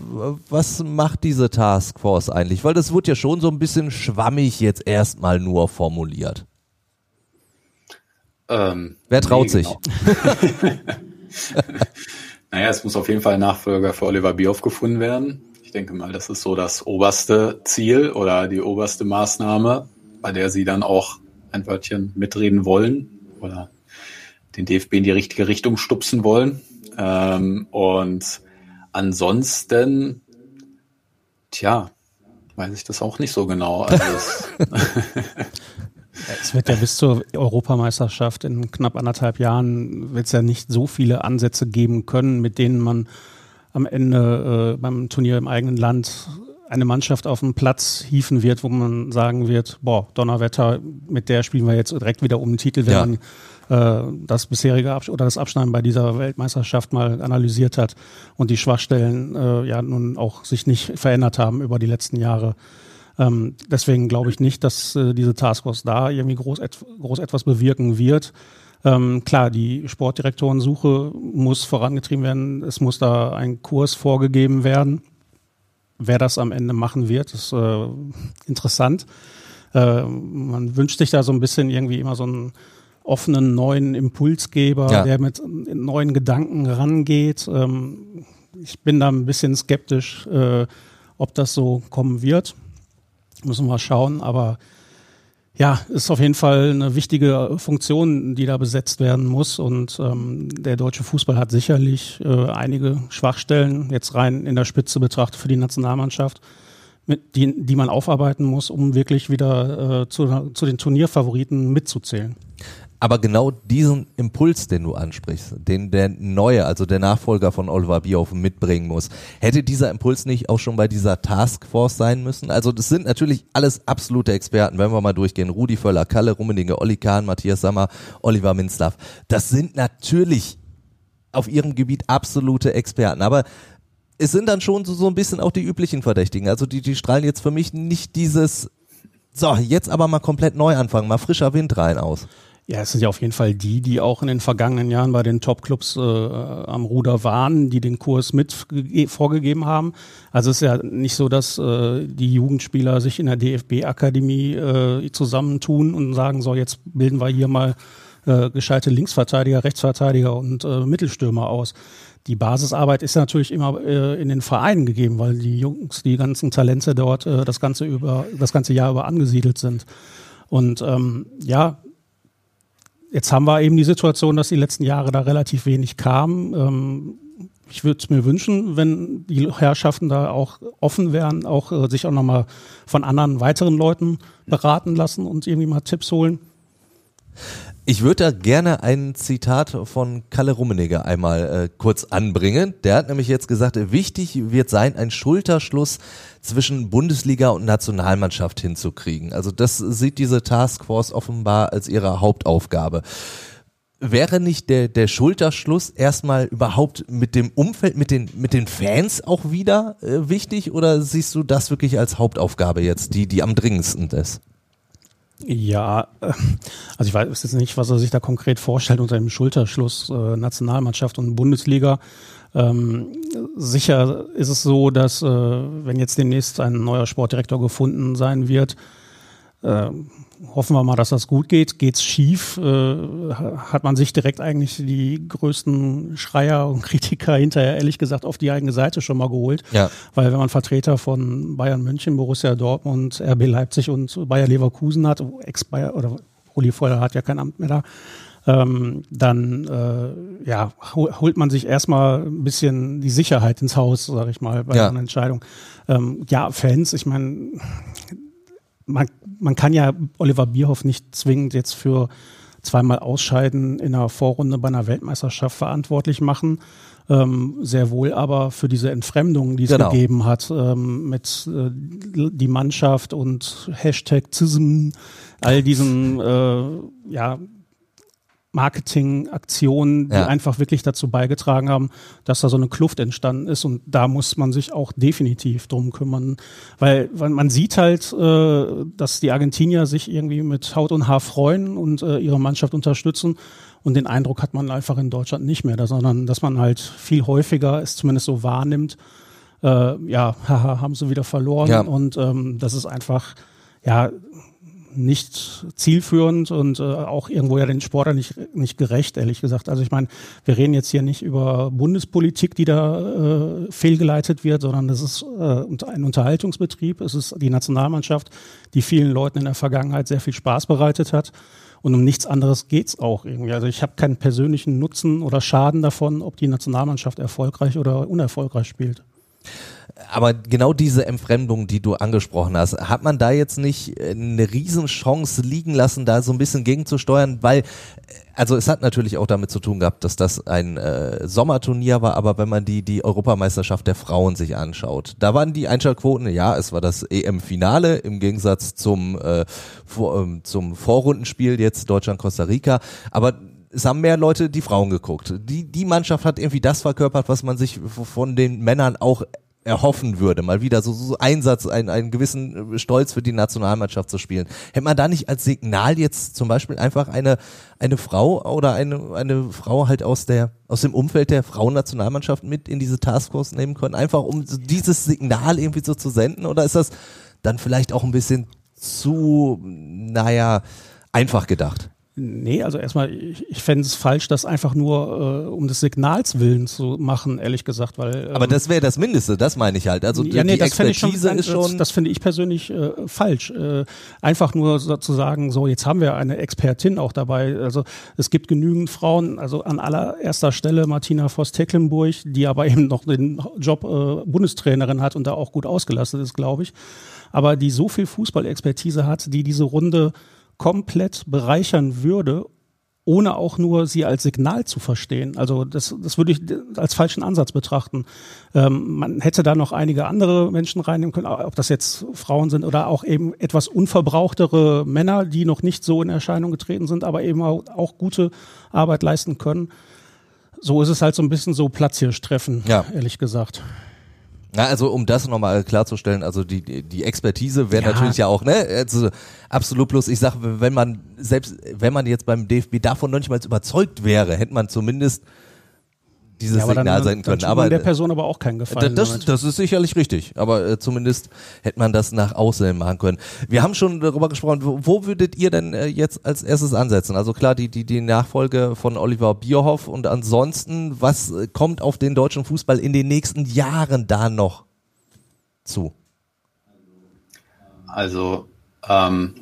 Was macht diese Taskforce eigentlich? Weil das wird ja schon so ein bisschen schwammig jetzt erstmal nur formuliert. Ähm, Wer traut nee, sich? Genau. naja, es muss auf jeden Fall ein Nachfolger für Oliver Bierhoff gefunden werden. Ich denke mal, das ist so das oberste Ziel oder die oberste Maßnahme, bei der sie dann auch ein Wörtchen mitreden wollen oder den DFB in die richtige Richtung stupsen wollen. Ähm, und ansonsten, tja, weiß ich das auch nicht so genau. Also Es wird ja bis zur Europameisterschaft in knapp anderthalb Jahren wird es ja nicht so viele Ansätze geben können, mit denen man am Ende äh, beim Turnier im eigenen Land eine Mannschaft auf den Platz hieven wird, wo man sagen wird, boah, Donnerwetter, mit der spielen wir jetzt direkt wieder um den Titel, wenn ja. man äh, das bisherige Absch oder das Abschneiden bei dieser Weltmeisterschaft mal analysiert hat und die Schwachstellen äh, ja nun auch sich nicht verändert haben über die letzten Jahre. Ähm, deswegen glaube ich nicht, dass äh, diese Taskforce da irgendwie groß, et groß etwas bewirken wird. Ähm, klar, die Sportdirektorensuche muss vorangetrieben werden. Es muss da ein Kurs vorgegeben werden. Wer das am Ende machen wird, ist äh, interessant. Äh, man wünscht sich da so ein bisschen irgendwie immer so einen offenen neuen Impulsgeber, ja. der mit neuen Gedanken rangeht. Ähm, ich bin da ein bisschen skeptisch, äh, ob das so kommen wird. Müssen wir schauen, aber ja, ist auf jeden Fall eine wichtige Funktion, die da besetzt werden muss. Und ähm, der deutsche Fußball hat sicherlich äh, einige Schwachstellen, jetzt rein in der Spitze betrachtet für die Nationalmannschaft, mit, die, die man aufarbeiten muss, um wirklich wieder äh, zu, zu den Turnierfavoriten mitzuzählen. Aber genau diesen Impuls, den du ansprichst, den der neue, also der Nachfolger von Oliver Bierhoff mitbringen muss, hätte dieser Impuls nicht auch schon bei dieser Taskforce sein müssen? Also das sind natürlich alles absolute Experten, wenn wir mal durchgehen. Rudi Völler, Kalle Rummenigge, Olli Kahn, Matthias Sammer, Oliver Minzlaff. Das sind natürlich auf ihrem Gebiet absolute Experten. Aber es sind dann schon so, so ein bisschen auch die üblichen Verdächtigen. Also die, die strahlen jetzt für mich nicht dieses, so, jetzt aber mal komplett neu anfangen, mal frischer Wind rein aus. Ja, es sind ja auf jeden Fall die, die auch in den vergangenen Jahren bei den Top-Clubs äh, am Ruder waren, die den Kurs mit vorgegeben haben. Also es ist ja nicht so, dass äh, die Jugendspieler sich in der DFB-Akademie äh, zusammentun und sagen, so jetzt bilden wir hier mal äh, gescheite Linksverteidiger, Rechtsverteidiger und äh, Mittelstürmer aus. Die Basisarbeit ist natürlich immer äh, in den Vereinen gegeben, weil die Jungs, die ganzen Talente dort äh, das ganze über das ganze Jahr über angesiedelt sind. Und ähm, ja, Jetzt haben wir eben die Situation, dass die letzten Jahre da relativ wenig kam. Ähm, ich würde es mir wünschen, wenn die Herrschaften da auch offen wären, auch äh, sich auch nochmal von anderen weiteren Leuten beraten lassen und irgendwie mal Tipps holen. Ich würde da gerne ein Zitat von Kalle Rummenigge einmal äh, kurz anbringen. Der hat nämlich jetzt gesagt, wichtig wird sein, ein Schulterschluss zwischen Bundesliga und Nationalmannschaft hinzukriegen. Also das sieht diese Taskforce offenbar als ihre Hauptaufgabe. Wäre nicht der, der Schulterschluss erstmal überhaupt mit dem Umfeld, mit den, mit den Fans auch wieder äh, wichtig oder siehst du das wirklich als Hauptaufgabe jetzt, die, die am dringendsten ist? Ja, äh, also ich weiß jetzt nicht, was er sich da konkret vorstellt unter dem Schulterschluss äh, Nationalmannschaft und Bundesliga. Ähm, sicher ist es so, dass äh, wenn jetzt demnächst ein neuer Sportdirektor gefunden sein wird, äh, hoffen wir mal, dass das gut geht. Geht's schief, äh, hat man sich direkt eigentlich die größten Schreier und Kritiker hinterher ehrlich gesagt auf die eigene Seite schon mal geholt. Ja. Weil wenn man Vertreter von Bayern München, Borussia Dortmund, RB Leipzig und Bayer Leverkusen hat, Ex-Bayer oder Uli Feuer hat ja kein Amt mehr da, ähm, dann äh, ja, holt man sich erstmal ein bisschen die Sicherheit ins Haus, sage ich mal, bei ja. einer Entscheidung. Ähm, ja, Fans, ich meine, man, man kann ja Oliver Bierhoff nicht zwingend jetzt für zweimal Ausscheiden in einer Vorrunde bei einer Weltmeisterschaft verantwortlich machen. Ähm, sehr wohl aber für diese Entfremdung, die es genau. gegeben hat, ähm, mit äh, die Mannschaft und Hashtag CISM, all diesen, äh, ja, Marketingaktionen, die ja. einfach wirklich dazu beigetragen haben, dass da so eine Kluft entstanden ist. Und da muss man sich auch definitiv drum kümmern. Weil, weil man sieht halt, äh, dass die Argentinier sich irgendwie mit Haut und Haar freuen und äh, ihre Mannschaft unterstützen. Und den Eindruck hat man einfach in Deutschland nicht mehr, sondern dass man halt viel häufiger es zumindest so wahrnimmt, äh, ja, haha, haben sie wieder verloren. Ja. Und ähm, das ist einfach, ja, nicht zielführend und äh, auch irgendwo ja den Sportler nicht, nicht gerecht, ehrlich gesagt. Also ich meine, wir reden jetzt hier nicht über Bundespolitik, die da äh, fehlgeleitet wird, sondern das ist äh, ein Unterhaltungsbetrieb. Es ist die Nationalmannschaft, die vielen Leuten in der Vergangenheit sehr viel Spaß bereitet hat. Und um nichts anderes geht's auch irgendwie. Also ich habe keinen persönlichen Nutzen oder Schaden davon, ob die Nationalmannschaft erfolgreich oder unerfolgreich spielt. Aber genau diese Entfremdung, die du angesprochen hast, hat man da jetzt nicht äh, eine Riesenchance liegen lassen, da so ein bisschen gegenzusteuern? Weil, äh, also es hat natürlich auch damit zu tun gehabt, dass das ein äh, Sommerturnier war, aber wenn man die, die Europameisterschaft der Frauen sich anschaut, da waren die Einschaltquoten, ja, es war das EM-Finale im Gegensatz zum, äh, vor, ähm, zum Vorrundenspiel jetzt Deutschland-Costa Rica, aber es haben mehr Leute die Frauen geguckt. Die, die Mannschaft hat irgendwie das verkörpert, was man sich von den Männern auch erhoffen würde, mal wieder so, so Einsatz, einen, einen gewissen äh, Stolz für die Nationalmannschaft zu spielen. Hätte man da nicht als Signal jetzt zum Beispiel einfach eine, eine Frau oder eine, eine Frau halt aus der, aus dem Umfeld der Frauennationalmannschaft mit in diese Taskforce nehmen können, einfach um dieses Signal irgendwie so zu senden? Oder ist das dann vielleicht auch ein bisschen zu, naja, einfach gedacht? Nee, also erstmal, ich, ich fände es falsch, das einfach nur äh, um des Signals willen zu machen, ehrlich gesagt, weil. Ähm, Aber das wäre das Mindeste, das meine ich halt. Also ja, nee, die das Expertise schon, ist schon. Das, das finde ich persönlich äh, falsch. Äh, einfach nur so zu sagen, so jetzt haben wir eine Expertin auch dabei. Also es gibt genügend Frauen, also an allererster Stelle Martina Voss-Tecklenburg, die aber eben noch den Job äh, Bundestrainerin hat und da auch gut ausgelastet ist, glaube ich. Aber die so viel Fußballexpertise hat, die diese Runde komplett bereichern würde, ohne auch nur sie als Signal zu verstehen. Also das, das würde ich als falschen Ansatz betrachten. Ähm, man hätte da noch einige andere Menschen reinnehmen können, ob das jetzt Frauen sind oder auch eben etwas unverbrauchtere Männer, die noch nicht so in Erscheinung getreten sind, aber eben auch, auch gute Arbeit leisten können. So ist es halt so ein bisschen so Platzhirschtreffen, ja. ehrlich gesagt. Na, also um das nochmal klarzustellen, also die, die Expertise wäre ja. natürlich ja auch, ne, also absolut bloß, ich sage, wenn man, selbst wenn man jetzt beim DFB davon noch nicht mal überzeugt wäre, hätte man zumindest dieses ja, Signal sein können. Dann aber der Person aber auch keinen Gefallen. Das, das ist sicherlich richtig, aber äh, zumindest hätte man das nach außen machen können. Wir haben schon darüber gesprochen, wo, wo würdet ihr denn äh, jetzt als erstes ansetzen? Also klar, die, die, die Nachfolge von Oliver Bierhoff und ansonsten, was äh, kommt auf den deutschen Fußball in den nächsten Jahren da noch zu? Also, ähm,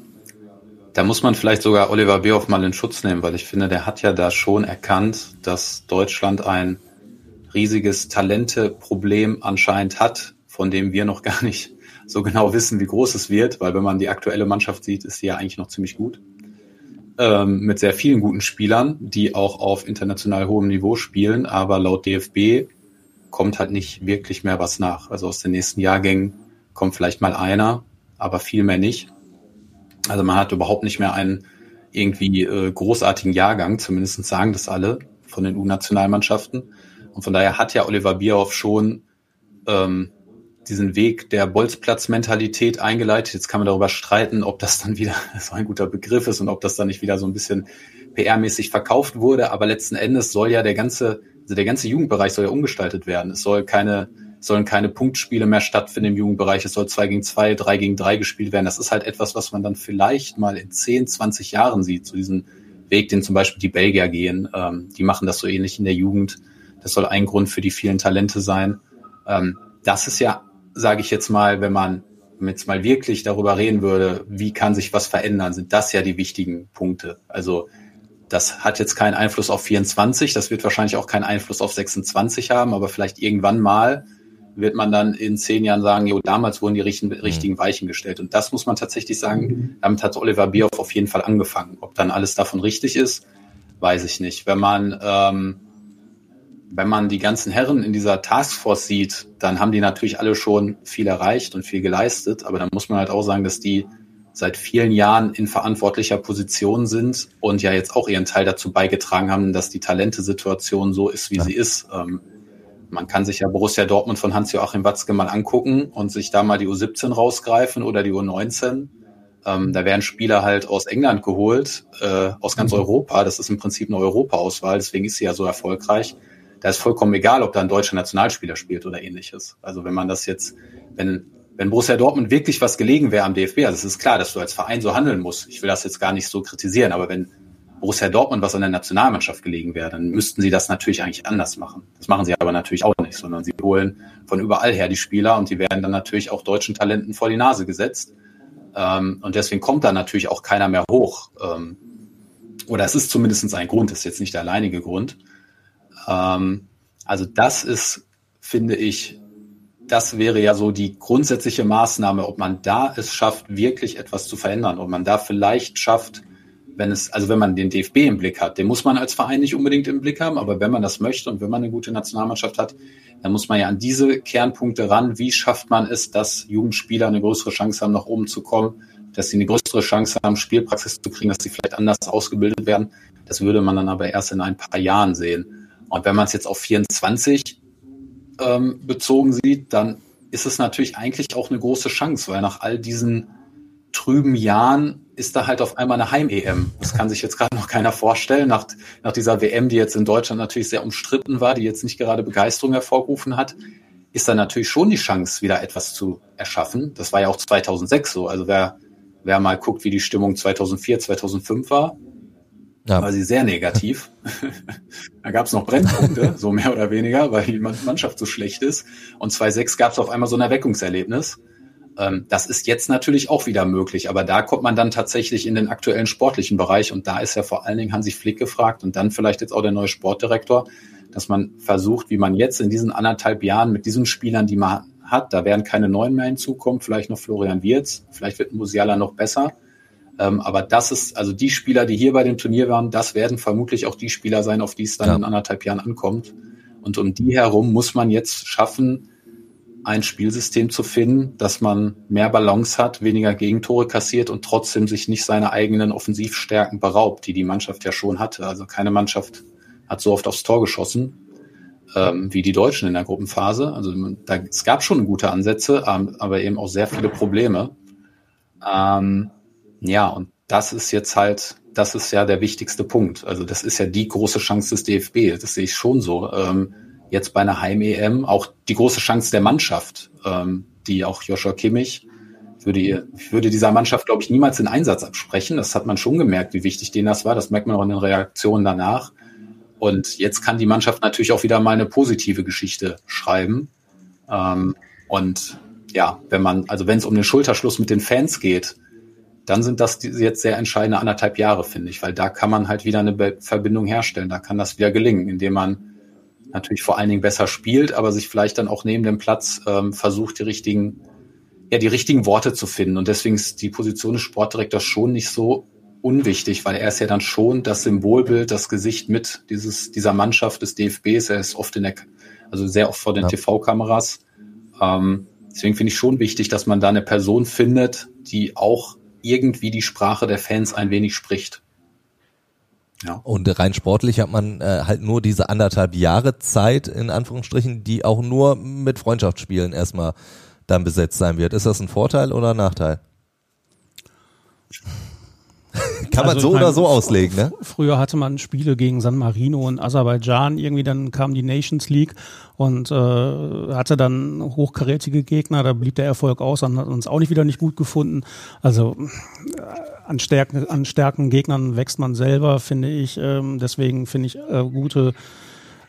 da muss man vielleicht sogar Oliver Bierhoff mal in Schutz nehmen, weil ich finde, der hat ja da schon erkannt, dass Deutschland ein riesiges Talenteproblem anscheinend hat, von dem wir noch gar nicht so genau wissen, wie groß es wird, weil wenn man die aktuelle Mannschaft sieht, ist sie ja eigentlich noch ziemlich gut. Ähm, mit sehr vielen guten Spielern, die auch auf international hohem Niveau spielen, aber laut DFB kommt halt nicht wirklich mehr was nach. Also aus den nächsten Jahrgängen kommt vielleicht mal einer, aber viel mehr nicht. Also man hat überhaupt nicht mehr einen irgendwie äh, großartigen Jahrgang, zumindest sagen das alle von den U-Nationalmannschaften. Und von daher hat ja Oliver Bierhoff schon ähm, diesen Weg der Bolzplatz-Mentalität eingeleitet. Jetzt kann man darüber streiten, ob das dann wieder so ein guter Begriff ist und ob das dann nicht wieder so ein bisschen PR-mäßig verkauft wurde. Aber letzten Endes soll ja der ganze, also der ganze Jugendbereich soll ja umgestaltet werden. Es soll keine sollen keine Punktspiele mehr stattfinden im Jugendbereich. Es soll zwei gegen zwei, drei gegen drei gespielt werden. Das ist halt etwas, was man dann vielleicht mal in 10, 20 Jahren sieht, zu diesem Weg, den zum Beispiel die Belgier gehen. Ähm, die machen das so ähnlich in der Jugend. Das soll ein Grund für die vielen Talente sein. Ähm, das ist ja, sage ich jetzt mal, wenn man jetzt mal wirklich darüber reden würde, wie kann sich was verändern, sind das ja die wichtigen Punkte. Also das hat jetzt keinen Einfluss auf 24, das wird wahrscheinlich auch keinen Einfluss auf 26 haben, aber vielleicht irgendwann mal wird man dann in zehn Jahren sagen, jo, damals wurden die richtigen, richtigen Weichen gestellt. Und das muss man tatsächlich sagen, damit hat Oliver Bierhoff auf jeden Fall angefangen. Ob dann alles davon richtig ist, weiß ich nicht. Wenn man, ähm, wenn man die ganzen Herren in dieser Taskforce sieht, dann haben die natürlich alle schon viel erreicht und viel geleistet. Aber dann muss man halt auch sagen, dass die seit vielen Jahren in verantwortlicher Position sind und ja jetzt auch ihren Teil dazu beigetragen haben, dass die Talentesituation so ist, wie ja. sie ist. Ähm, man kann sich ja Borussia Dortmund von Hans-Joachim Watzke mal angucken und sich da mal die U17 rausgreifen oder die U19. Ähm, da werden Spieler halt aus England geholt, äh, aus ganz mhm. Europa. Das ist im Prinzip eine Europa-Auswahl, deswegen ist sie ja so erfolgreich. Da ist vollkommen egal, ob da ein deutscher Nationalspieler spielt oder ähnliches. Also wenn man das jetzt, wenn, wenn Borussia Dortmund wirklich was gelegen wäre am DFB, also es ist klar, dass du als Verein so handeln musst. Ich will das jetzt gar nicht so kritisieren, aber wenn Borussia Dortmund was an der Nationalmannschaft gelegen wäre, dann müssten sie das natürlich eigentlich anders machen. Das machen sie aber natürlich auch nicht, sondern sie holen von überall her die Spieler und die werden dann natürlich auch deutschen Talenten vor die Nase gesetzt. Ähm, und deswegen kommt da natürlich auch keiner mehr hoch. Ähm, oder es ist zumindest ein Grund, ist jetzt nicht der alleinige Grund. Ähm, also das ist, finde ich, das wäre ja so die grundsätzliche Maßnahme, ob man da es schafft, wirklich etwas zu verändern, ob man da vielleicht schafft, wenn es, also wenn man den DFB im Blick hat, den muss man als Verein nicht unbedingt im Blick haben, aber wenn man das möchte und wenn man eine gute Nationalmannschaft hat, dann muss man ja an diese Kernpunkte ran. Wie schafft man es, dass Jugendspieler eine größere Chance haben, nach oben zu kommen, dass sie eine größere Chance haben, Spielpraxis zu kriegen, dass sie vielleicht anders ausgebildet werden? Das würde man dann aber erst in ein paar Jahren sehen. Und wenn man es jetzt auf 24 ähm, bezogen sieht, dann ist es natürlich eigentlich auch eine große Chance, weil nach all diesen trüben Jahren ist da halt auf einmal eine Heim-EM. Das kann sich jetzt gerade noch keiner vorstellen. Nach, nach dieser WM, die jetzt in Deutschland natürlich sehr umstritten war, die jetzt nicht gerade Begeisterung hervorgerufen hat, ist da natürlich schon die Chance, wieder etwas zu erschaffen. Das war ja auch 2006 so. Also wer, wer mal guckt, wie die Stimmung 2004, 2005 war, ja. war sie sehr negativ. da gab es noch Brennpunkte, so mehr oder weniger, weil die Mannschaft so schlecht ist. Und 2006 gab es auf einmal so ein Erweckungserlebnis. Ähm, das ist jetzt natürlich auch wieder möglich, aber da kommt man dann tatsächlich in den aktuellen sportlichen Bereich und da ist ja vor allen Dingen Hansi Flick gefragt und dann vielleicht jetzt auch der neue Sportdirektor, dass man versucht, wie man jetzt in diesen anderthalb Jahren mit diesen Spielern, die man hat, da werden keine neuen mehr hinzukommen, vielleicht noch Florian Wirz, vielleicht wird Musiala noch besser. Ähm, aber das ist, also die Spieler, die hier bei dem Turnier waren, das werden vermutlich auch die Spieler sein, auf die es dann ja. in anderthalb Jahren ankommt. Und um die herum muss man jetzt schaffen, ein Spielsystem zu finden, dass man mehr Balance hat, weniger Gegentore kassiert und trotzdem sich nicht seine eigenen Offensivstärken beraubt, die die Mannschaft ja schon hatte. Also keine Mannschaft hat so oft aufs Tor geschossen ähm, wie die Deutschen in der Gruppenphase. Also da, es gab schon gute Ansätze, ähm, aber eben auch sehr viele Probleme. Ähm, ja, und das ist jetzt halt, das ist ja der wichtigste Punkt. Also das ist ja die große Chance des DFB. Das sehe ich schon so. Ähm, jetzt bei einer Heim-EM auch die große Chance der Mannschaft, ähm, die auch Joshua Kimmich würde, würde dieser Mannschaft, glaube ich, niemals den Einsatz absprechen. Das hat man schon gemerkt, wie wichtig denen das war. Das merkt man auch in den Reaktionen danach. Und jetzt kann die Mannschaft natürlich auch wieder mal eine positive Geschichte schreiben. Ähm, und ja, wenn man, also wenn es um den Schulterschluss mit den Fans geht, dann sind das jetzt sehr entscheidende anderthalb Jahre, finde ich, weil da kann man halt wieder eine Verbindung herstellen. Da kann das wieder gelingen, indem man natürlich vor allen Dingen besser spielt, aber sich vielleicht dann auch neben dem Platz ähm, versucht, die richtigen, ja, die richtigen Worte zu finden. Und deswegen ist die Position des Sportdirektors schon nicht so unwichtig, weil er ist ja dann schon das Symbolbild, das Gesicht mit dieses, dieser Mannschaft des DFBs. Er ist oft in der, also sehr oft vor den ja. TV-Kameras. Ähm, deswegen finde ich schon wichtig, dass man da eine Person findet, die auch irgendwie die Sprache der Fans ein wenig spricht. Ja. Und rein sportlich hat man äh, halt nur diese anderthalb Jahre Zeit, in Anführungsstrichen, die auch nur mit Freundschaftsspielen erstmal dann besetzt sein wird. Ist das ein Vorteil oder ein Nachteil? Kann man also so meine, oder so auslegen, ne? Früher hatte man Spiele gegen San Marino und Aserbaidschan, irgendwie dann kam die Nations League und äh, hatte dann hochkarätige Gegner, da blieb der Erfolg aus, und hat uns auch nicht wieder nicht gut gefunden. Also äh, an Stärken, an Stärken Gegnern wächst man selber, finde ich. Ähm, deswegen finde ich äh, gute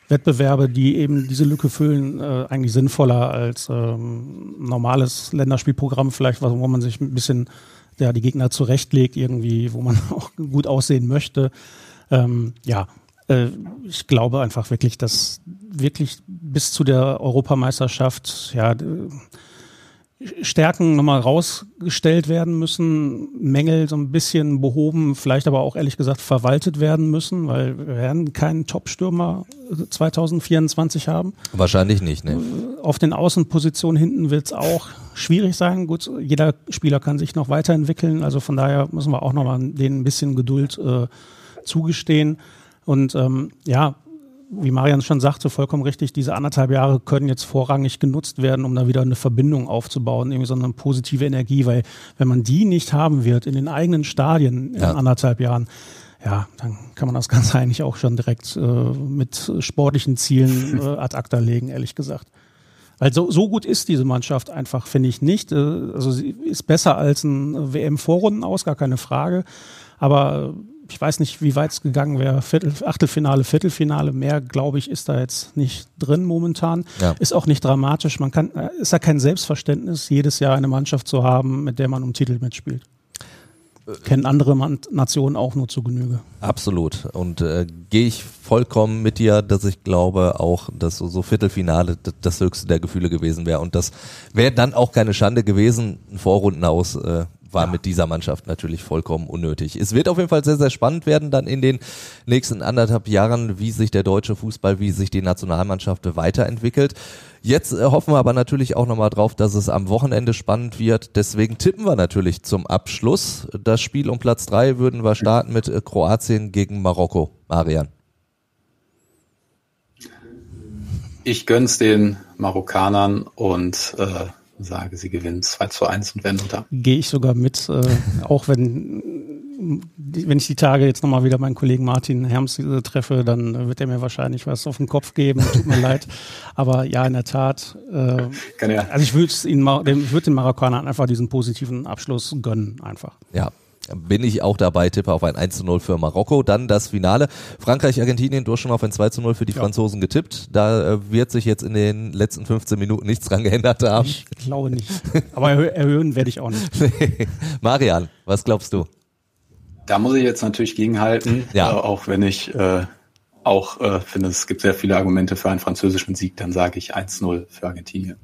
Wettbewerbe, die eben diese Lücke füllen, äh, eigentlich sinnvoller als ähm, normales Länderspielprogramm, vielleicht, wo man sich ein bisschen ja, die Gegner zurechtlegt, irgendwie, wo man auch gut aussehen möchte. Ähm, ja, äh, ich glaube einfach wirklich, dass wirklich bis zu der Europameisterschaft, ja, Stärken nochmal rausgestellt werden müssen, Mängel so ein bisschen behoben, vielleicht aber auch ehrlich gesagt verwaltet werden müssen, weil wir werden keinen Top-Stürmer 2024 haben. Wahrscheinlich nicht, ne? Auf den Außenpositionen hinten wird es auch schwierig sein. Gut, jeder Spieler kann sich noch weiterentwickeln, also von daher müssen wir auch nochmal denen ein bisschen Geduld äh, zugestehen. Und ähm, ja, wie Marian schon sagte, vollkommen richtig, diese anderthalb Jahre können jetzt vorrangig genutzt werden, um da wieder eine Verbindung aufzubauen, irgendwie so eine positive Energie, weil wenn man die nicht haben wird in den eigenen Stadien in ja. anderthalb Jahren, ja, dann kann man das Ganze eigentlich auch schon direkt äh, mit sportlichen Zielen äh, ad acta legen, ehrlich gesagt. Weil so, so gut ist diese Mannschaft einfach, finde ich nicht. Äh, also sie ist besser als ein WM-Vorrunden aus, gar keine Frage. Aber ich weiß nicht, wie weit es gegangen wäre. Viertel, Achtelfinale, Viertelfinale, mehr, glaube ich, ist da jetzt nicht drin momentan. Ja. Ist auch nicht dramatisch. Man kann, äh, ist ja kein Selbstverständnis, jedes Jahr eine Mannschaft zu haben, mit der man um Titel mitspielt. Kennen andere Nationen auch nur zu Genüge. Absolut. Und äh, gehe ich vollkommen mit dir, dass ich glaube auch, dass so, so Viertelfinale das höchste der Gefühle gewesen wäre. Und das wäre dann auch keine Schande gewesen, ein Vorrunden aus äh, war ja. mit dieser Mannschaft natürlich vollkommen unnötig. Es wird auf jeden Fall sehr, sehr spannend werden dann in den nächsten anderthalb Jahren, wie sich der deutsche Fußball, wie sich die Nationalmannschaft weiterentwickelt. Jetzt äh, hoffen wir aber natürlich auch nochmal drauf, dass es am Wochenende spannend wird. Deswegen tippen wir natürlich zum Abschluss. Das Spiel um Platz drei würden wir starten mit äh, Kroatien gegen Marokko. Marian. Ich gönn's den Marokkanern und äh, sage, sie gewinnen 2 zu 1 und werden unter. Gehe ich sogar mit, äh, auch wenn, wenn ich die Tage jetzt nochmal wieder meinen Kollegen Martin Herms äh, treffe, dann wird er mir wahrscheinlich was auf den Kopf geben, tut mir leid. Aber ja, in der Tat, äh, ja. also ich würde ich würde den Marokkanern einfach diesen positiven Abschluss gönnen, einfach. Ja, bin ich auch dabei, tippe auf ein 1 zu 0 für Marokko. Dann das Finale. Frankreich, Argentinien, du hast schon auf ein 2 zu 0 für die ja. Franzosen getippt. Da äh, wird sich jetzt in den letzten 15 Minuten nichts dran geändert haben. Ich glaube nicht. Aber erhöhen werde ich auch nicht. Marian, was glaubst du? Da muss ich jetzt natürlich gegenhalten, ja. Äh, auch wenn ich äh, auch äh, finde, es gibt sehr viele Argumente für einen französischen Sieg, dann sage ich 1-0 für Argentinien.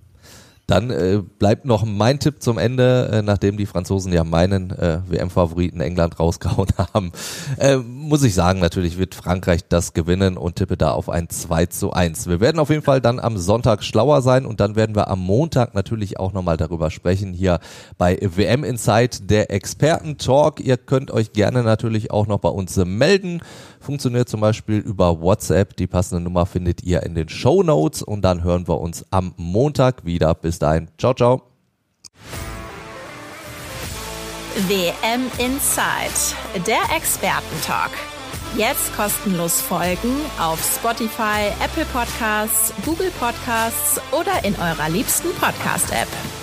Dann äh, bleibt noch mein Tipp zum Ende, äh, nachdem die Franzosen ja meinen äh, WM-Favoriten England rausgehauen haben. Äh, muss ich sagen, natürlich wird Frankreich das gewinnen und tippe da auf ein 2 zu 1. Wir werden auf jeden Fall dann am Sonntag schlauer sein und dann werden wir am Montag natürlich auch nochmal darüber sprechen hier bei WM Insight, der Experten-Talk. Ihr könnt euch gerne natürlich auch noch bei uns melden funktioniert zum Beispiel über WhatsApp. Die passende Nummer findet ihr in den Show Notes und dann hören wir uns am Montag wieder. Bis dahin. Ciao, ciao. WM Inside, der Expertentalk. Jetzt kostenlos folgen auf Spotify, Apple Podcasts, Google Podcasts oder in eurer liebsten Podcast-App.